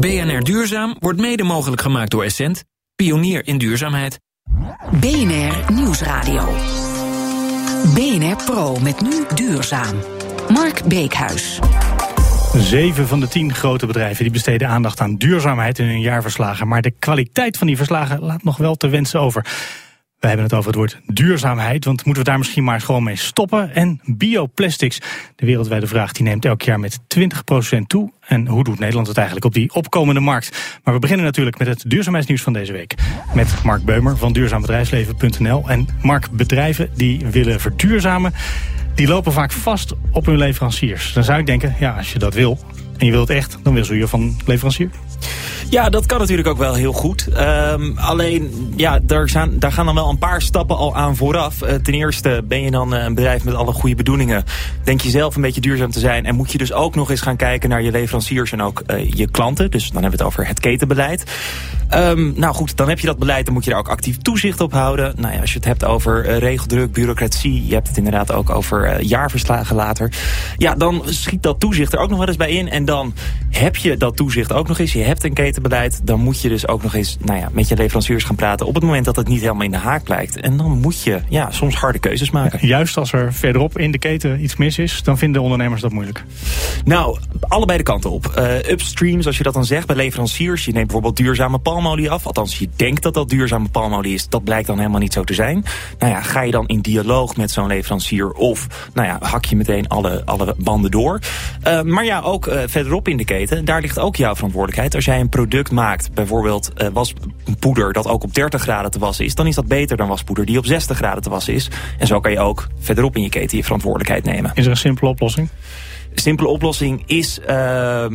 BNR Duurzaam wordt mede mogelijk gemaakt door Essent, pionier in duurzaamheid. BNR Nieuwsradio. BNR Pro met nu duurzaam. Mark Beekhuis. Zeven van de tien grote bedrijven die besteden aandacht aan duurzaamheid in hun jaarverslagen. Maar de kwaliteit van die verslagen laat nog wel te wensen over. We hebben het over het woord duurzaamheid, want moeten we daar misschien maar gewoon mee stoppen? En bioplastics, de wereldwijde vraag, die neemt elk jaar met 20% toe. En hoe doet Nederland het eigenlijk op die opkomende markt? Maar we beginnen natuurlijk met het duurzaamheidsnieuws van deze week. Met Mark Beumer van duurzaambedrijfsleven.nl. En Mark, bedrijven die willen verduurzamen, die lopen vaak vast op hun leveranciers. Dan zou ik denken, ja, als je dat wil en je wilt echt, dan wissel je van leverancier. Ja, dat kan natuurlijk ook wel heel goed. Um, alleen, ja, daar, daar gaan dan wel een paar stappen al aan vooraf. Uh, ten eerste ben je dan uh, een bedrijf met alle goede bedoelingen. Denk je zelf een beetje duurzaam te zijn. En moet je dus ook nog eens gaan kijken naar je leveranciers en ook uh, je klanten. Dus dan hebben we het over het ketenbeleid. Um, nou goed, dan heb je dat beleid. Dan moet je daar ook actief toezicht op houden. Nou ja, als je het hebt over regeldruk, bureaucratie. Je hebt het inderdaad ook over jaarverslagen later. Ja, dan schiet dat toezicht er ook nog wel eens bij in. En dan heb je dat toezicht ook nog eens. Je hebt een keten beleid, dan moet je dus ook nog eens nou ja, met je leveranciers gaan praten... op het moment dat het niet helemaal in de haak blijkt. En dan moet je ja, soms harde keuzes maken. Juist als er verderop in de keten iets mis is, dan vinden ondernemers dat moeilijk. Nou, allebei de kanten op. Uh, upstream, zoals je dat dan zegt, bij leveranciers. Je neemt bijvoorbeeld duurzame palmolie af. Althans, je denkt dat dat duurzame palmolie is. Dat blijkt dan helemaal niet zo te zijn. Nou ja, ga je dan in dialoog met zo'n leverancier... of nou ja, hak je meteen alle, alle banden door. Uh, maar ja, ook uh, verderop in de keten, daar ligt ook jouw verantwoordelijkheid. Als jij een product maakt, bijvoorbeeld waspoeder dat ook op 30 graden te wassen is, dan is dat beter dan waspoeder die op 60 graden te wassen is. En zo kan je ook verderop in je keten je verantwoordelijkheid nemen. Is er een simpele oplossing? Simpele oplossing is uh,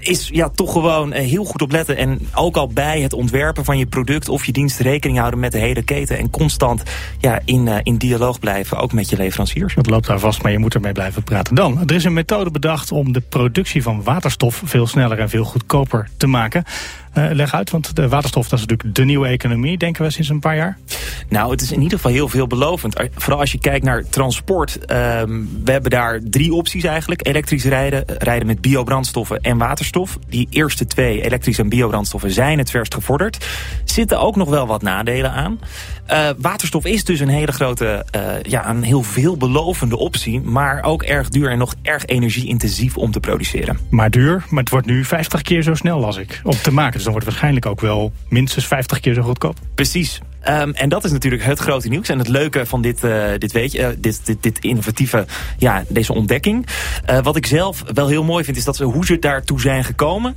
is ja, toch gewoon uh, heel goed opletten. En ook al bij het ontwerpen van je product of je dienst rekening houden met de hele keten. En constant ja, in, uh, in dialoog blijven, ook met je leveranciers. Dat loopt daar vast, maar je moet ermee blijven praten. Dan, er is een methode bedacht om de productie van waterstof veel sneller en veel goedkoper te maken. Uh, leg uit, want de waterstof dat is natuurlijk de nieuwe economie, denken we sinds een paar jaar. Nou, het is in ieder geval heel veelbelovend. Vooral als je kijkt naar transport. Uh, we hebben daar drie opties eigenlijk. Elektrisch rijden, rijden met biobrandstoffen en waterstof. Die eerste twee, elektrisch en biobrandstoffen, zijn het verst gevorderd. Zitten ook nog wel wat nadelen aan. Uh, waterstof is dus een hele grote, uh, ja, een heel veelbelovende optie. Maar ook erg duur en nog erg energie-intensief om te produceren. Maar duur, maar het wordt nu 50 keer zo snel als ik om te maken. Dus dan wordt het waarschijnlijk ook wel minstens 50 keer zo goedkoop. Precies. Um, en dat is natuurlijk het grote nieuws. En het leuke van dit, uh, dit, weet je, uh, dit, dit, dit innovatieve, ja, deze ontdekking. Uh, wat ik zelf wel heel mooi vind, is dat ze hoe ze daartoe zijn gekomen.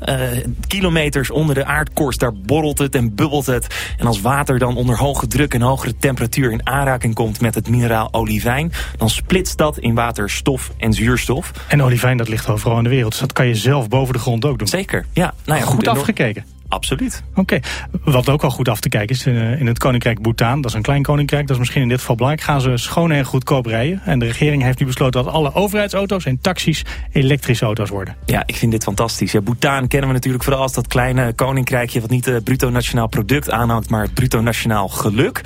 kilometers onder de aardkorst, daar borrelt het en bubbelt het. En als water dan onder hoge druk en hogere temperatuur in aanraking komt met het mineraal olivijn, dan splitst dat in waterstof en zuurstof. En olivijn, dat ligt overal in de wereld. Dus dat kan je zelf boven de grond ook doen. Zeker, ja. Nou ja goed, goed afgekeken. Absoluut. Oké. Okay. Wat ook al goed af te kijken is uh, in het koninkrijk Bhutan. Dat is een klein koninkrijk. Dat is misschien in dit geval belangrijk. Gaan ze schoon en goedkoop rijden. En de regering heeft nu besloten dat alle overheidsauto's en taxis elektrische auto's worden. Ja, ik vind dit fantastisch. Ja, Bhutan kennen we natuurlijk vooral als dat kleine koninkrijkje... wat niet het bruto nationaal product aanhangt, maar het bruto nationaal geluk.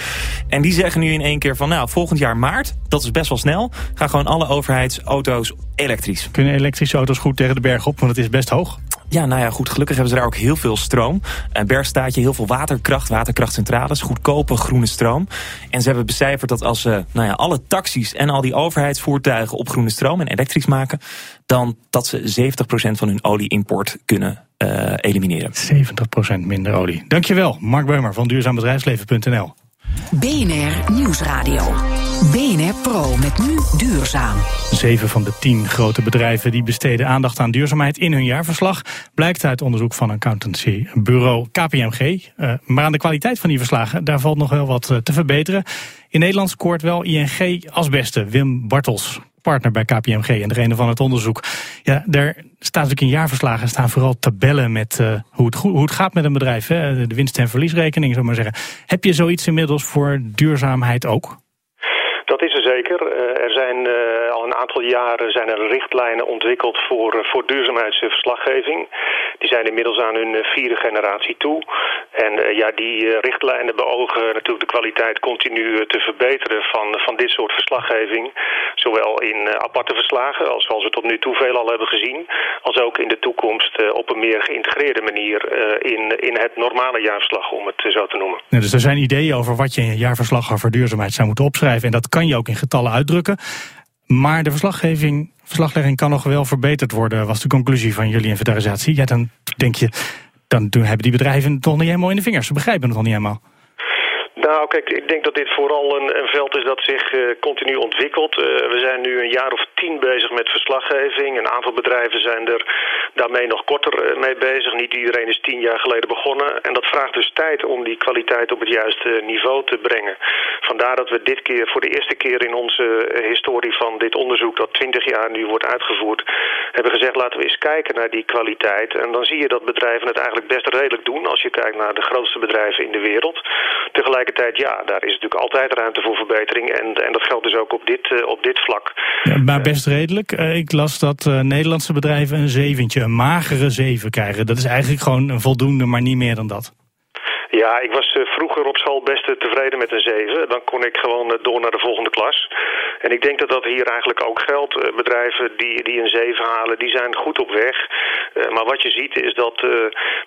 En die zeggen nu in één keer van, nou, volgend jaar maart... dat is best wel snel, gaan gewoon alle overheidsauto's elektrisch. Kunnen elektrische auto's goed tegen de berg op, want het is best hoog? Ja, nou ja, goed. Gelukkig hebben ze daar ook heel veel stroom. Een bergstaatje, heel veel waterkracht, waterkrachtcentrales, goedkope groene stroom. En ze hebben becijferd dat als ze nou ja, alle taxis en al die overheidsvoertuigen op groene stroom en elektrisch maken, dan dat ze 70% van hun olieimport kunnen uh, elimineren. 70% minder olie. Dankjewel, Mark Beumer van duurzaambedrijfsleven.nl. BNR Nieuwsradio. BNR Pro met nu duurzaam. Zeven van de tien grote bedrijven die besteden aandacht aan duurzaamheid in hun jaarverslag. Blijkt uit onderzoek van accountancybureau KPMG. Uh, maar aan de kwaliteit van die verslagen, daar valt nog wel wat uh, te verbeteren. In Nederland scoort wel ING als beste. Wim Bartels, partner bij KPMG en degene van het onderzoek. Ja, daar staat natuurlijk in jaarverslagen staan vooral tabellen met uh, hoe, het hoe het gaat met een bedrijf. Hè? De winst- en verliesrekening, zou maar zeggen. Heb je zoiets inmiddels voor duurzaamheid ook? Dat is er zeker. Uh, er zijn al een aantal jaren zijn er richtlijnen ontwikkeld voor, voor duurzaamheidsverslaggeving. Die zijn inmiddels aan hun vierde generatie toe. En ja, die richtlijnen beogen natuurlijk de kwaliteit continu te verbeteren van, van dit soort verslaggeving. Zowel in aparte verslagen, als zoals we tot nu toe veel al hebben gezien, als ook in de toekomst op een meer geïntegreerde manier in, in het normale jaarverslag, om het zo te noemen. dus er zijn ideeën over wat je in je jaarverslag over duurzaamheid zou moeten opschrijven. En dat kan je ook in getallen uitdrukken. Maar de verslaggeving, verslaglegging kan nog wel verbeterd worden, was de conclusie van jullie inventarisatie. Ja, dan denk je, dan hebben die bedrijven het toch niet helemaal in de vingers. Ze begrijpen het nog niet helemaal. Nou, kijk, ik denk dat dit vooral een, een veld is dat zich uh, continu ontwikkelt. Uh, we zijn nu een jaar of tien bezig met verslaggeving. Een aantal bedrijven zijn er daarmee nog korter uh, mee bezig. Niet iedereen is tien jaar geleden begonnen. En dat vraagt dus tijd om die kwaliteit op het juiste niveau te brengen. Vandaar dat we dit keer, voor de eerste keer in onze historie van dit onderzoek... dat twintig jaar nu wordt uitgevoerd, hebben gezegd... laten we eens kijken naar die kwaliteit. En dan zie je dat bedrijven het eigenlijk best redelijk doen... als je kijkt naar de grootste bedrijven in de wereld. Tegelijkertijd ja, daar is natuurlijk altijd ruimte voor verbetering. En, en dat geldt dus ook op dit, uh, op dit vlak. Ja, maar best redelijk. Uh, ik las dat Nederlandse bedrijven een zeventje, een magere zeven krijgen. Dat is eigenlijk gewoon een voldoende, maar niet meer dan dat. Ja, ik was vroeger op school best tevreden met een 7. Dan kon ik gewoon door naar de volgende klas. En ik denk dat dat hier eigenlijk ook geldt. Bedrijven die, die een 7 halen, die zijn goed op weg. Maar wat je ziet is dat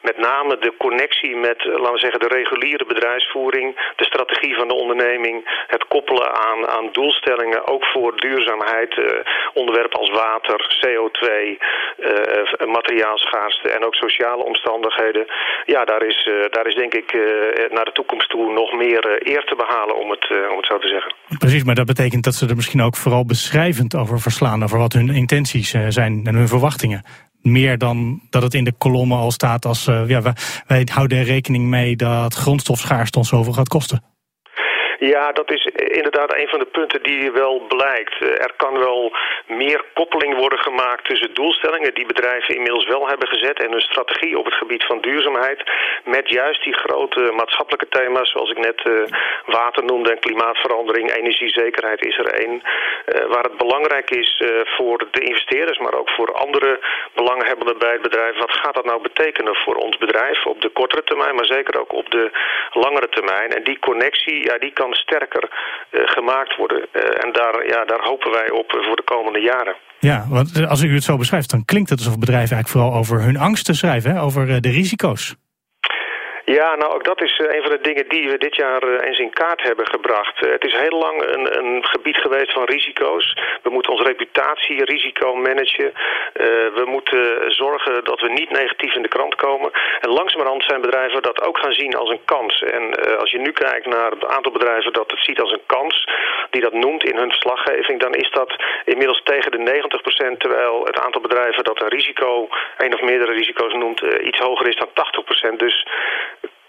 met name de connectie met, laten we zeggen, de reguliere bedrijfsvoering, de strategie van de onderneming, het koppelen aan, aan doelstellingen, ook voor duurzaamheid, onderwerpen als water, CO2, materiaalschaarste en ook sociale omstandigheden. Ja, daar is, daar is denk ik naar de toekomst toe nog meer eer te behalen, om het, om het zo te zeggen. Precies, maar dat betekent dat ze er misschien ook vooral beschrijvend over verslaan, over wat hun intenties zijn en hun verwachtingen. Meer dan dat het in de kolommen al staat als ja, wij, wij houden er rekening mee dat grondstofschaarste ons zoveel gaat kosten. Ja, dat is inderdaad een van de punten die wel blijkt. Er kan wel meer koppeling worden gemaakt tussen doelstellingen die bedrijven inmiddels wel hebben gezet en hun strategie op het gebied van duurzaamheid met juist die grote maatschappelijke thema's zoals ik net uh, water noemde en klimaatverandering, energiezekerheid is er één. Uh, waar het belangrijk is voor de investeerders, maar ook voor andere belanghebbenden bij het bedrijf. Wat gaat dat nou betekenen voor ons bedrijf op de kortere termijn, maar zeker ook op de langere termijn? En die connectie, ja, die kan sterker uh, gemaakt worden. Uh, en daar, ja, daar hopen wij op voor de komende jaren. Ja, want als u het zo beschrijft, dan klinkt het alsof bedrijven eigenlijk vooral over hun angsten schrijven, hè? over de risico's. Ja, nou ook dat is een van de dingen die we dit jaar eens in kaart hebben gebracht. Het is heel lang een, een gebied geweest van risico's. We moeten onze reputatie, risico managen. We moeten zorgen dat we niet negatief in de krant komen. En langzamerhand zijn bedrijven dat ook gaan zien als een kans. En als je nu kijkt naar het aantal bedrijven dat het ziet als een kans, die dat noemt in hun verslaggeving, dan is dat inmiddels tegen de 90%, terwijl het aantal bedrijven dat een risico, een of meerdere risico's noemt, iets hoger is dan 80%. Dus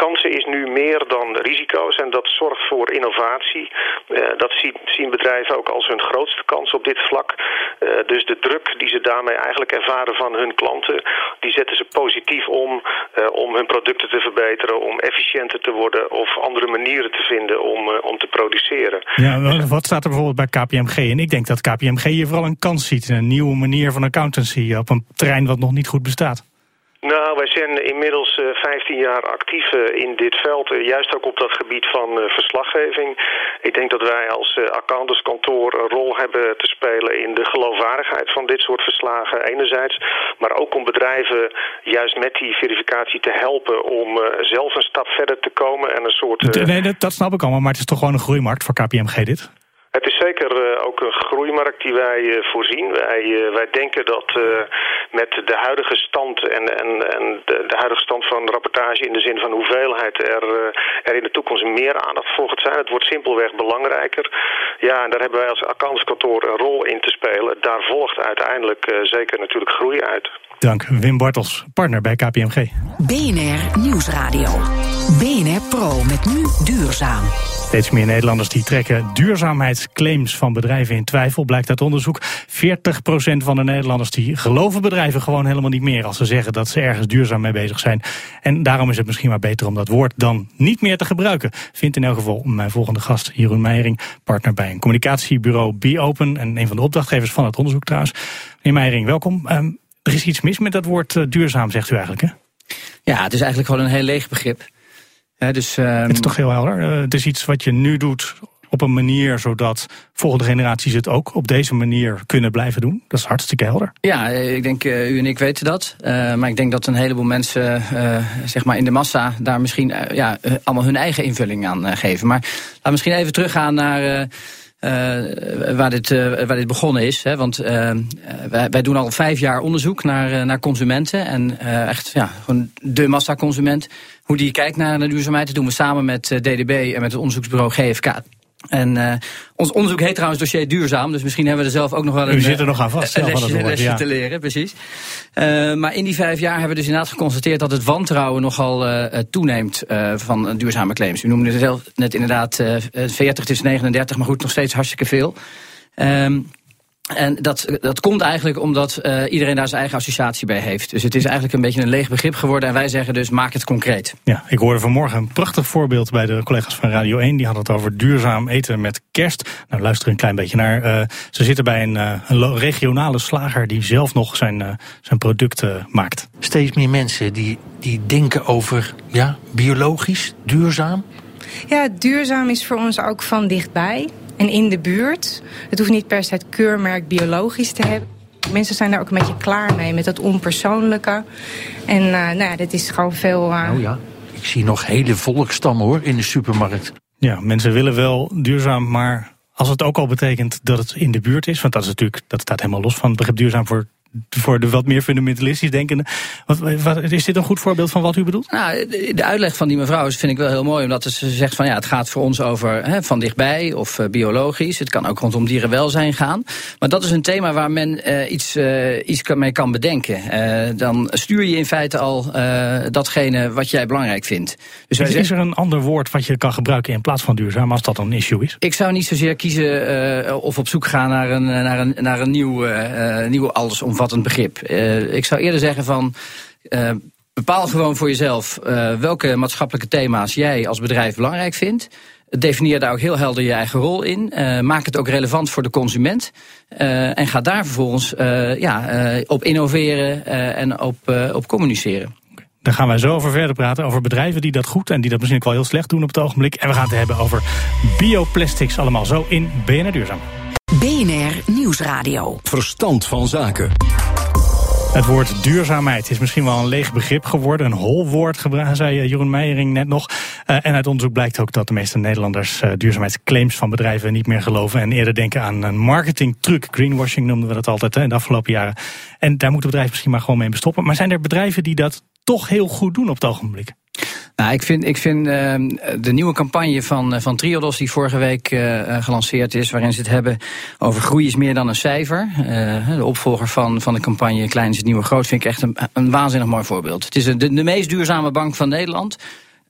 kansen is nu meer dan risico's en dat zorgt voor innovatie. Uh, dat zien, bedrijven ook als hun grootste kans op dit vlak. Uh, dus de druk die ze daarmee eigenlijk ervaren van hun klanten, die zetten ze positief om uh, om hun producten te verbeteren, om efficiënter te worden of andere manieren te vinden om, om te produceren. Ja, wat staat er bijvoorbeeld bij KPMG? En ik denk dat KPMG hier vooral een kans ziet, een nieuwe manier van accountancy op een terrein wat nog niet goed bestaat. Nou, wij zijn inmiddels uh, 15 jaar actief uh, in dit veld, uh, juist ook op dat gebied van verslaggeving. Ik denk dat wij als accountantskantoor een rol hebben te spelen in de geloofwaardigheid van dit soort verslagen enerzijds, maar ook om bedrijven juist met die verificatie te helpen om zelf een stap verder te komen en een soort... Nee, dat, dat snap ik allemaal, maar het is toch gewoon een groeimarkt voor KPMG dit? Het is zeker uh, ook een groeimarkt die wij uh, voorzien. Wij, uh, wij denken dat met de huidige stand en, en, en de, de, huidige stand van rapportage in de zin van hoeveelheid er, er in de toekomst meer aandacht voor gaat zijn. Het wordt simpelweg belangrijker. Ja, en daar hebben wij als accountskantoor een rol in te spelen. Daar volgt uiteindelijk zeker natuurlijk groei uit. Dank Wim Bartels, partner bij KPMG. BNR Nieuwsradio. BNR Pro met nu duurzaam. Steeds meer Nederlanders die trekken duurzaamheidsclaims van bedrijven in twijfel, blijkt uit onderzoek. 40% van de Nederlanders die geloven bedrijven gewoon helemaal niet meer als ze zeggen dat ze ergens duurzaam mee bezig zijn. En daarom is het misschien maar beter om dat woord dan niet meer te gebruiken. Vindt in elk geval mijn volgende gast Jeroen Meijering, partner bij een communicatiebureau Be Open en een van de opdrachtgevers van het onderzoek trouwens. Meneer Meijering, welkom. Um, er is iets mis met dat woord uh, duurzaam, zegt u eigenlijk hè? Ja, het is eigenlijk gewoon een heel leeg begrip. Dus, um... Het is toch heel helder. Uh, het is iets wat je nu doet op een manier zodat volgende generaties het ook op deze manier kunnen blijven doen. Dat is hartstikke helder. Ja, ik denk uh, u en ik weten dat. Uh, maar ik denk dat een heleboel mensen uh, zeg maar in de massa daar misschien ja, allemaal hun eigen invulling aan geven. Maar laten we misschien even teruggaan naar uh, waar, dit, uh, waar dit begonnen is. Hè? Want wij, wij, doen al vijf jaar onderzoek naar, naar consumenten. En echt ja, gewoon de massaconsument. Hoe die kijkt naar de duurzaamheid. Dat doen we samen met DDB en met het onderzoeksbureau GFK. En uh, ons onderzoek heet trouwens dossier duurzaam. Dus misschien hebben we er zelf ook nog wel een, U zit er nog aan vast, een lesje, woord, lesje ja. te leren. Precies. Uh, maar in die vijf jaar hebben we dus inderdaad geconstateerd... dat het wantrouwen nogal uh, toeneemt van duurzame claims. U noemde het zelf net inderdaad 40 tussen 39, maar goed, nog steeds hartstikke veel. Um, en dat, dat komt eigenlijk omdat uh, iedereen daar zijn eigen associatie bij heeft. Dus het is eigenlijk een beetje een leeg begrip geworden. En wij zeggen dus, maak het concreet. Ja, ik hoorde vanmorgen een prachtig voorbeeld bij de collega's van Radio 1. Die hadden het over duurzaam eten met kerst. Nou, luister een klein beetje naar. Uh, ze zitten bij een, uh, een regionale slager die zelf nog zijn, zijn producten maakt. Steeds meer mensen die, die denken over ja, biologisch, duurzaam. Ja, duurzaam is voor ons ook van dichtbij en in de buurt. Het hoeft niet per se het keurmerk biologisch te hebben. Mensen zijn daar ook een beetje klaar mee, met dat onpersoonlijke. En uh, nou ja, dit is gewoon veel... Uh... Oh ja, ik zie nog hele volkstammen hoor, in de supermarkt. Ja, mensen willen wel duurzaam, maar als het ook al betekent dat het in de buurt is... want dat is natuurlijk, dat staat helemaal los van het begrip duurzaam voor voor de wat meer fundamentalistisch denkende. Wat, wat, is dit een goed voorbeeld van wat u bedoelt? Nou, de, uitleg van die mevrouw vind ik wel heel mooi. Omdat ze zegt van ja, het gaat voor ons over van dichtbij of uh, biologisch. Het kan ook rondom dierenwelzijn gaan. Maar dat is een thema waar men uh, iets, uh, iets mee kan bedenken. dan stuur je in feite al datgene wat jij belangrijk vindt. Dus is, is er een ander woord wat je kan gebruiken in plaats van duurzaam als dat een issue is? Ik zou niet zozeer kiezen of op zoek gaan naar een, naar een, naar een nieuw, nieuw allesomvattend een begrip. Uh, ik zou eerder zeggen van. Uh, bepaal gewoon voor jezelf uh, welke maatschappelijke thema's jij als bedrijf belangrijk vindt. Definieer daar ook heel helder je eigen rol in. maak het ook relevant voor de consument. en ga daar vervolgens ja, op innoveren en op, op communiceren. Daar gaan wij zo over verder praten. Over bedrijven die dat goed en die dat misschien ook wel heel slecht doen op het ogenblik. En we gaan het hebben over bioplastics allemaal zo in BNR Duurzaam. BNR Nieuwsradio. Verstand van zaken. Het woord duurzaamheid is misschien wel een leeg begrip geworden. Een hol woord, zei eh, Jeroen Meijering net nog. Uh, en uit onderzoek blijkt ook dat de meeste Nederlanders uh, duurzaamheidsclaims van bedrijven niet meer geloven. En eerder denken aan een marketingtruc. Greenwashing noemden we dat altijd hè, in de afgelopen jaren. En daar moeten bedrijven misschien maar gewoon mee bestoppen. Maar zijn er bedrijven die dat toch heel goed doen op het ogenblik? Nou, ik vind, ik vind uh, de nieuwe campagne van, eh, van Triodos die vorige week uh, gelanceerd is, waarin ze het hebben over groei is meer dan een cijfer. De opvolger van, van de campagne Klein is het nieuwe groot vind ik echt een, een waanzinnig mooi voorbeeld. Het is de, de meest duurzame bank van Nederland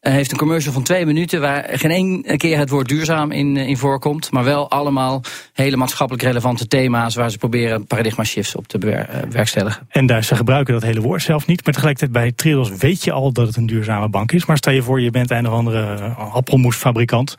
heeft een commercial van twee minuten waar geen één keer het woord duurzaam in, in voorkomt. Maar wel allemaal hele maatschappelijk relevante thema's waar ze proberen paradigma shifts op te bewerkstelligen. En daar, ze gebruiken dat hele woord zelf niet. Maar tegelijkertijd bij Triodos weet je al dat het een duurzame bank is. Maar stel je voor je bent een of andere appelmoesfabrikant.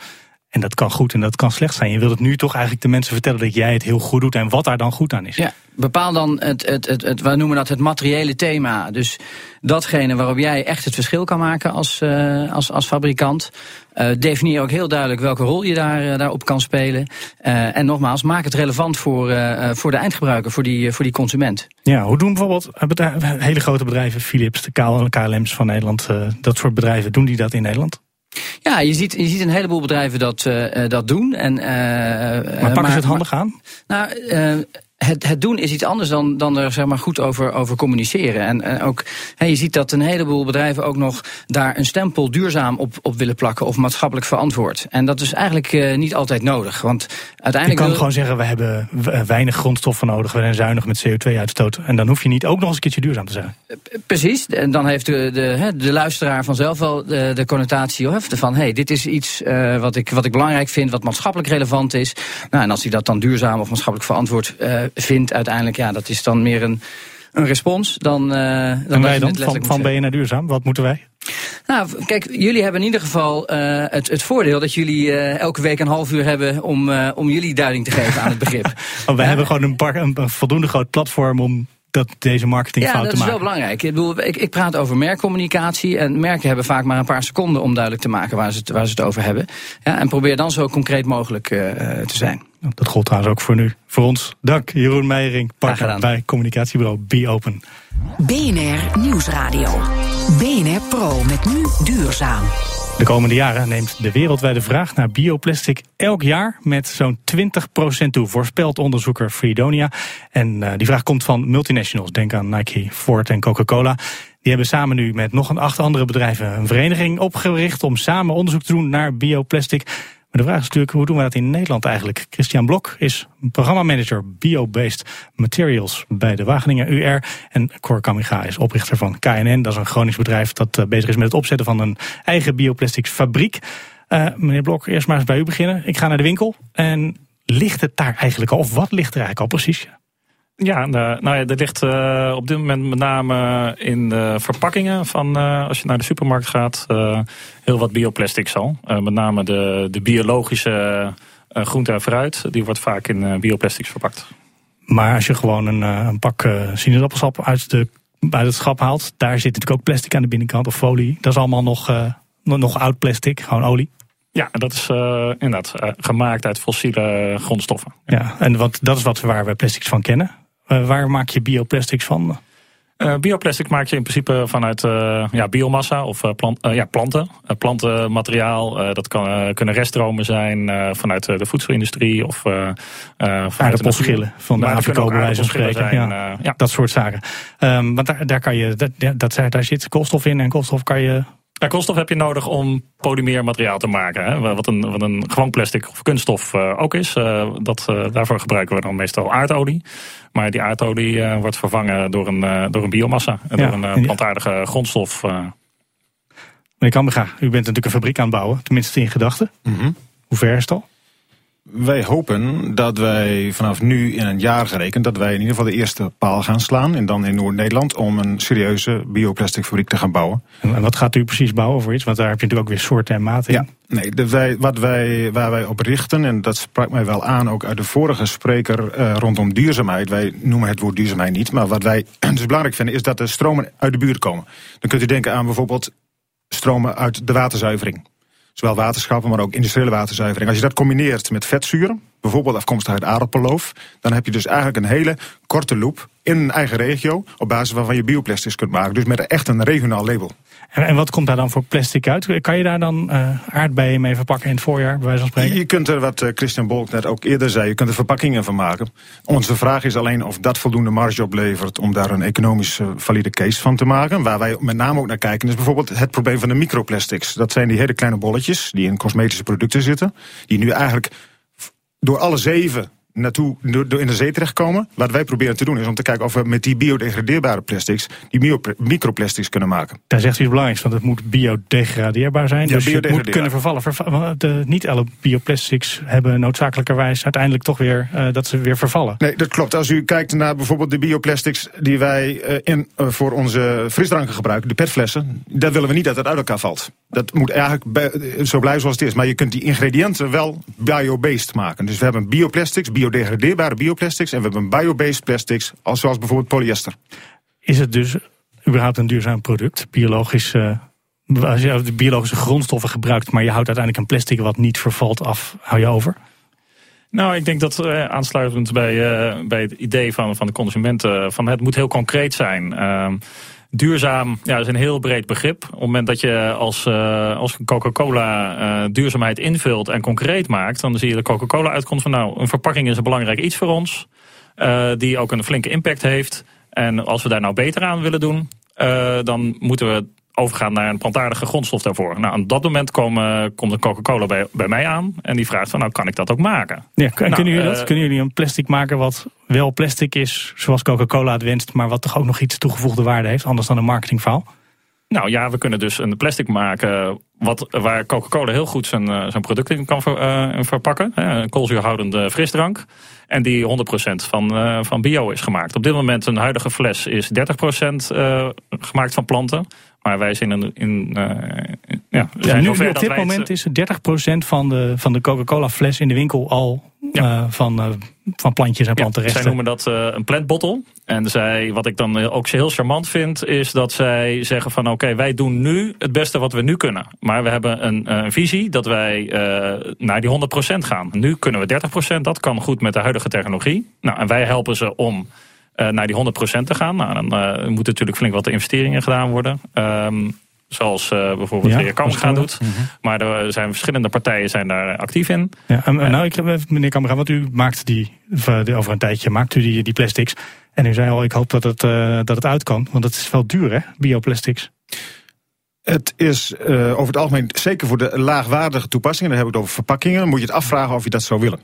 En dat kan goed en dat kan slecht zijn. Je wilt het nu toch eigenlijk de mensen vertellen dat jij het heel goed doet en wat daar dan goed aan is. Ja, bepaal dan het, het, het, het we noemen dat het materiële thema. Dus datgene waarop jij echt het verschil kan maken als, uh, als, als fabrikant. Uh, definieer ook heel duidelijk welke rol je daar, uh, daarop kan spelen. En nogmaals, maak het relevant voor, voor de eindgebruiker, voor die, voor die consument. Ja, hoe doen bijvoorbeeld hele grote bedrijven, Philips, de KLM's van Nederland, dat soort bedrijven, doen die dat in Nederland? Ja, je ziet, je ziet een heleboel bedrijven dat, uh, dat doen. En, uh, maar pakken maar, ze het handig aan? Nou, het, het doen is iets anders dan, dan er zeg maar, goed over, over communiceren. En, en ook, hè, je ziet dat een heleboel bedrijven ook nog daar een stempel duurzaam op, op willen plakken of maatschappelijk verantwoord. En dat is eigenlijk uh, niet altijd nodig. Want uiteindelijk. Je kan wil... gewoon zeggen, we hebben weinig grondstoffen nodig, we zijn zuinig met CO2-uitstoot. En dan hoef je niet ook nog eens een keertje duurzaam te zeggen. Precies, en dan heeft de, de, de luisteraar vanzelf wel de, de connotatie van: hey, dit is iets uh, wat, ik, wat ik belangrijk vind, wat maatschappelijk relevant is. Nou, en als hij dat dan duurzaam of maatschappelijk verantwoord uh, vindt, uiteindelijk, ja, dat is dan meer een, een respons dan. Uh, dan en wij dan, van, van BNR Duurzaam, wat moeten wij? Nou, kijk, jullie hebben in ieder geval uh, het, het voordeel dat jullie uh, elke week een half uur hebben om, uh, om jullie duiding te geven aan het begrip. oh, wij hebben gewoon een, een voldoende groot platform om dat deze marketingfout ja, te maken. Ja, dat is wel belangrijk. Ik, bedoel, ik, ik praat over merkcommunicatie en merken hebben vaak maar een paar seconden om duidelijk te maken waar ze het, waar ze het over hebben. Ja, en probeer dan zo concreet mogelijk uh, te zijn. Dat gold trouwens ook voor nu. Voor ons. Dank Jeroen Meijering, partner bij communicatiebureau Be Open. BNR Nieuwsradio. BNR Pro met nu duurzaam. De komende jaren neemt de wereldwijde vraag naar bioplastic elk jaar met zo'n 20% toe, voorspelt onderzoeker Freedonia. En uh, die vraag komt van multinationals. Denk aan Nike, Ford en Coca-Cola. Die hebben samen nu met nog een acht andere bedrijven een vereniging opgericht om samen onderzoek te doen naar bioplastic. Maar de vraag is natuurlijk, hoe doen we dat in Nederland eigenlijk? Christian Blok is programmamanager Bio-Based Materials bij de Wageningen UR. En Cor Kamiga is oprichter van KNN. Dat is een Gronings bedrijf dat uh, bezig is met het opzetten van een eigen bioplastics fabriek. Uh, meneer Blok, eerst maar eens bij u beginnen. Ik ga naar de winkel. En ligt het daar eigenlijk al? Of wat ligt er eigenlijk al precies? Ja, nou ja, er ligt uh, op dit moment met name in de verpakkingen van uh, als je naar de supermarkt gaat, uh, heel wat bioplastics al. met name de, de biologische groente en fruit, die wordt vaak in bioplastics verpakt. Maar als je gewoon een, een pak sinaasappelsap uit, de, uit het schap haalt, daar zit natuurlijk ook plastic aan de binnenkant of folie. Dat is allemaal nog, nog oud plastic, gewoon olie. Ja, dat is inderdaad gemaakt uit fossiele grondstoffen. Ja, en wat, dat is wat, waar we plastics van kennen. Uh, waar maak je bioplastics van? Uh, bioplastic maak je in principe vanuit uh, ja, biomassa of plant, ja, planten. plantenmateriaal, dat kan, kunnen reststromen zijn vanuit de voedselindustrie of vanuit de van de Afrika bij wijze van spreken. Zijn, ja, ja, Dat soort zaken. Um, want daar, daar, kan je, dat, dat, daar zit koolstof in en koolstof kan je ja, koolstof heb je nodig om polymeermateriaal te maken. Hè? Wat, een, wat een gewoon plastic of kunststof uh, ook is. Uh, dat, uh, daarvoor gebruiken we dan meestal aardolie. Maar die aardolie wordt vervangen door een, door een biomassa. Ja, door een plantaardige grondstof. Meneer Kambega, u bent natuurlijk een fabriek aan het bouwen. Tenminste in gedachten. Mm -hmm. Hoe ver is het al? Wij hopen dat wij vanaf nu in een jaar gerekend... dat wij in ieder geval de eerste paal gaan slaan... en dan in Noord-Nederland om een serieuze bioplastic fabriek te gaan bouwen. En wat gaat u precies bouwen voor iets? Want daar heb je natuurlijk ook weer soorten en maten in. Ja, nee, de, wij, wat wij, waar wij op richten, en dat sprak mij wel aan... ook uit de vorige spreker uh, rondom duurzaamheid. Wij noemen het woord duurzaamheid niet. Maar wat wij dus belangrijk vinden is dat de stromen uit de buurt komen. Dan kunt u denken aan bijvoorbeeld stromen uit de waterzuivering. Zowel waterschappen, maar ook industriële waterzuivering. Als je dat combineert met vetzuren, bijvoorbeeld afkomstig uit aardappelloof, dan heb je dus eigenlijk een hele korte loop in een eigen regio, op basis waarvan je bioplastics kunt maken. Dus met echt een regionaal label. En, wat komt daar dan voor plastic uit? Kan je daar dan uh, aardbeien mee verpakken in het voorjaar, bij wijze van spreken? Je kunt er, wat uh, Christian Bolk net ook eerder zei, je kunt er verpakkingen van maken. Onze vraag is alleen of dat voldoende marge oplevert om daar een economisch uh, valide case van te maken. Waar wij met name ook naar kijken is bijvoorbeeld het probleem van de microplastics. Dat zijn die hele kleine bolletjes die in cosmetische producten zitten. Die nu eigenlijk door alle zeven naartoe door in de zee terechtkomen. Wat wij proberen te doen is om te kijken of we met die biodegradeerbare plastics die microplastics kunnen maken. Daar zegt u iets belangrijks, want het moet biodegradeerbaar zijn. Ja, dus het moet kunnen vervallen. Verva de, niet alle bioplastics hebben noodzakelijkerwijs uiteindelijk toch weer uh, dat ze weer vervallen. Nee, dat klopt. Als u kijkt naar bijvoorbeeld de bioplastics die wij uh, in, uh, voor onze frisdranken gebruiken, de petflessen, daar willen we niet dat het uit elkaar valt. Dat moet eigenlijk zo blijven zoals het is. Maar je kunt die ingrediënten wel biobased maken. Dus we hebben bioplastics, biodegradeerbare bioplastics en we hebben biobased plastics, zoals bijvoorbeeld polyester. Is het dus überhaupt een duurzaam product? Biologisch, uh, als je de biologische grondstoffen gebruikt, maar je houdt uiteindelijk een plastic wat niet vervalt af, hou je over? Nou, ik denk dat uh, aansluitend bij, uh, bij het idee van, van de consumenten, van het moet heel concreet zijn. Uh, duurzaam ja, is een heel breed begrip. Op het moment dat je als, uh, als Coca-Cola uh, duurzaamheid invult en concreet maakt... dan zie je de Coca-Cola uitkomst van... nou, een verpakking is een belangrijk iets voor ons. die ook een flinke impact heeft. En als we daar nou beter aan willen doen, dan moeten we overgaan naar een plantaardige grondstof daarvoor. Nou, aan dat moment komen, komt de Coca-Cola bij, bij mij aan en die vraagt van, nou kan ik dat ook maken? Ja, nou, kunnen, jullie uh, dat? kunnen jullie een plastic maken wat wel plastic is, zoals Coca-Cola het wenst, maar wat toch ook nog iets toegevoegde waarde heeft, anders dan een marketingverhaal? Nou ja, we kunnen dus een plastic maken wat, waar Coca-Cola heel goed zijn, uh, zijn producten in kan ver, uh, verpakken. Een koolzuurhoudende frisdrank. En die 100% van, uh, van bio is gemaakt. Op dit moment een huidige fles is 30% gemaakt van planten. Maar wij zijn in. in ja, ja, nu, op dit moment is 30% van de, van de Coca-Cola fles in de winkel al ja. uh, van, uh, van plantjes en plantenrechten. Ja, zij noemen dat uh, een plantbottle. En zij, wat ik dan ook heel charmant vind, is dat zij zeggen van oké, okay, wij doen nu het beste wat we nu kunnen. Maar we hebben een, een visie dat wij naar die 100% gaan. Nu kunnen we 30%, dat kan goed met de huidige technologie. Nou, en wij helpen ze om uh, naar die 100% te gaan. Nou, dan uh, moeten natuurlijk flink wat investeringen gedaan worden. Um, zoals uh, bijvoorbeeld ja, Kammerga doet. Mm -hmm. Maar er zijn verschillende partijen zijn daar actief in. Ja, nou, ik heb meneer Kammerga, want u maakt die, over een tijdje maakt u die, die plastics. En u zei al, ik hoop dat het, dat het uit kan. Want het is wel duur, hè, bioplastics. Het is uh, over het algemeen, zeker voor de laagwaardige toepassingen, dan heb ik het over verpakkingen, dan moet je het afvragen of je dat zou willen.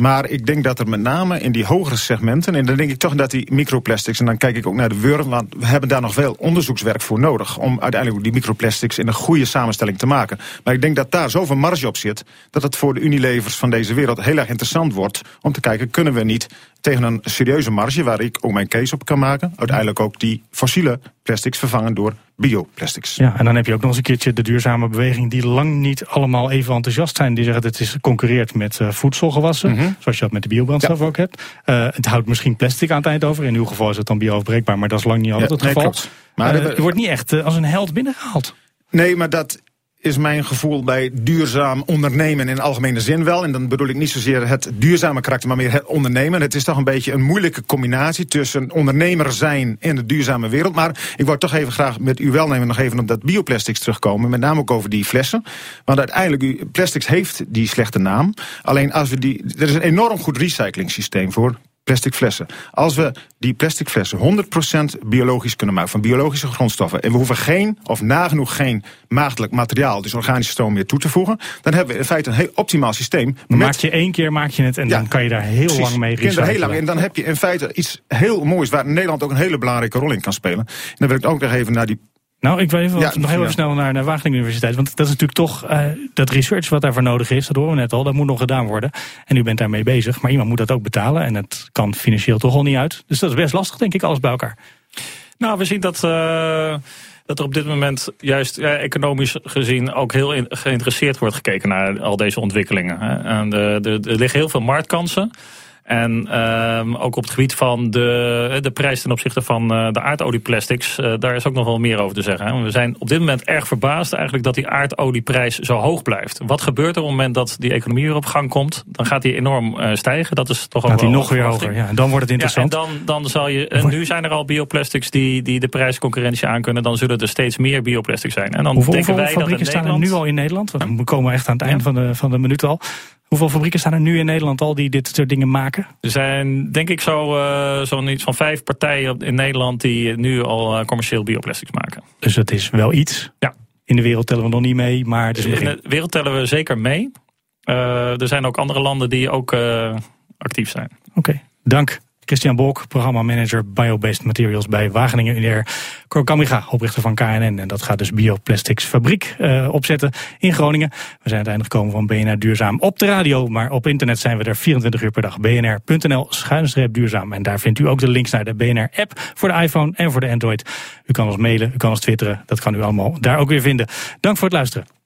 Maar ik denk dat er met name in die hogere segmenten, en dan denk ik toch dat die microplastics, en dan kijk ik ook naar de Wurm, want we hebben daar nog veel onderzoekswerk voor nodig om uiteindelijk die microplastics in een goede samenstelling te maken. Maar ik denk dat daar zoveel marge op zit, dat het voor de Unilevers van deze wereld heel erg interessant wordt om te kijken, kunnen we niet tegen een serieuze marge, waar ik ook mijn case op kan maken, uiteindelijk ook die fossiele plastics vervangen door bioplastics. Ja, en dan heb je ook nog eens een keertje de duurzame beweging die lang niet allemaal even enthousiast zijn. Die zeggen dat het is concurreert met uh, voedselgewassen, mm -hmm. zoals je dat met de biobrandstof ja. ook hebt. Uh, het houdt misschien plastic aan het eind over. In uw geval is het dan bioafbreekbaar, maar dat is lang niet altijd ja, het geval. Nee, maar uh, je wordt niet echt als een held binnengehaald. Nee, maar dat is mijn gevoel bij duurzaam ondernemen in algemene zin wel. En dan bedoel ik niet zozeer het duurzame karakter, maar meer het ondernemen. Het is toch een beetje een moeilijke combinatie tussen ondernemer zijn in de duurzame wereld. Maar ik wou toch even graag met u welnemen nog even op dat bioplastics terugkomen. Met name ook over die flessen. Want uiteindelijk, plastics heeft die slechte naam. Alleen als we die. Er is een enorm goed recyclingssysteem voor plastic flessen. Als we die plastic flessen 100% biologisch kunnen maken, van biologische grondstoffen, en we hoeven geen, of nagenoeg geen maagdelijk materiaal, dus organische stroom meer toe te voegen, dan hebben we in feite een heel optimaal systeem. Maak je één keer maak je het en ja, dan kan je daar heel precies, lang mee recyclen. Heel lang, en dan heb je in feite iets heel moois waar Nederland ook een hele belangrijke rol in kan spelen. En dan wil ik ook nog even naar die nou, ik wil even, ja, nog heel even snel naar de Wageningen Universiteit. Want dat is natuurlijk toch, uh, dat research wat daarvoor nodig is, dat horen we net al, dat moet nog gedaan worden. En u bent daarmee bezig, maar iemand moet dat ook betalen. En het kan financieel toch al niet uit. Dus dat is best lastig, denk ik, alles bij elkaar. Nou, we zien dat, uh, dat er op dit moment juist ja, economisch gezien ook heel in, geïnteresseerd wordt gekeken naar al deze ontwikkelingen. Hè. En de, de, er liggen heel veel marktkansen. En um, ook op het gebied van de, de prijs ten opzichte van uh, de aardolieplastics, uh, daar is ook nog wel meer over te zeggen. Hè. We zijn op dit moment erg verbaasd eigenlijk dat die aardolieprijs zo hoog blijft. Wat gebeurt er op het moment dat die economie weer op gang komt? Dan gaat die enorm uh, stijgen. Dat is toch gaat die nog weer hoger. Ja, dan wordt het interessant. Ja, en dan, dan zal je, en nu zijn er al bioplastics die, die de prijsconcurrentie aankunnen. Dan zullen er steeds meer bioplastics zijn. En dan hoeveel, denken hoeveel wij fabrieken dat staan er nu al in Nederland? We komen echt aan het eind van, de, van de minuut al. Hoeveel fabrieken staan er nu in Nederland al die dit soort dingen maken? Er zijn denk ik zo, uh, zo'n iets van vijf partijen in Nederland die nu al uh, commercieel bioplastics maken. Dus het is wel iets. Ja. In de wereld tellen we nog niet mee, maar het is In de wereld tellen we zeker mee. Uh, er zijn ook andere landen die ook actief zijn. Oké, okay. dank. Christian Bolk, programmamanager Biobased Materials bij Wageningen Unair. Cor Kamiga, oprichter van KNN. En dat gaat dus Bioplastics fabriek uh, opzetten in Groningen. We zijn uiteindelijk gekomen van BNR Duurzaam op de radio. Maar op internet zijn we er 24 uur per dag. bnr.nl schuinstreep duurzaam. En daar vindt u ook de links naar de BNR-app voor de iPhone en voor de Android. U kan ons mailen, u kan ons twitteren. Dat kan u allemaal daar ook weer vinden. Dank voor het luisteren.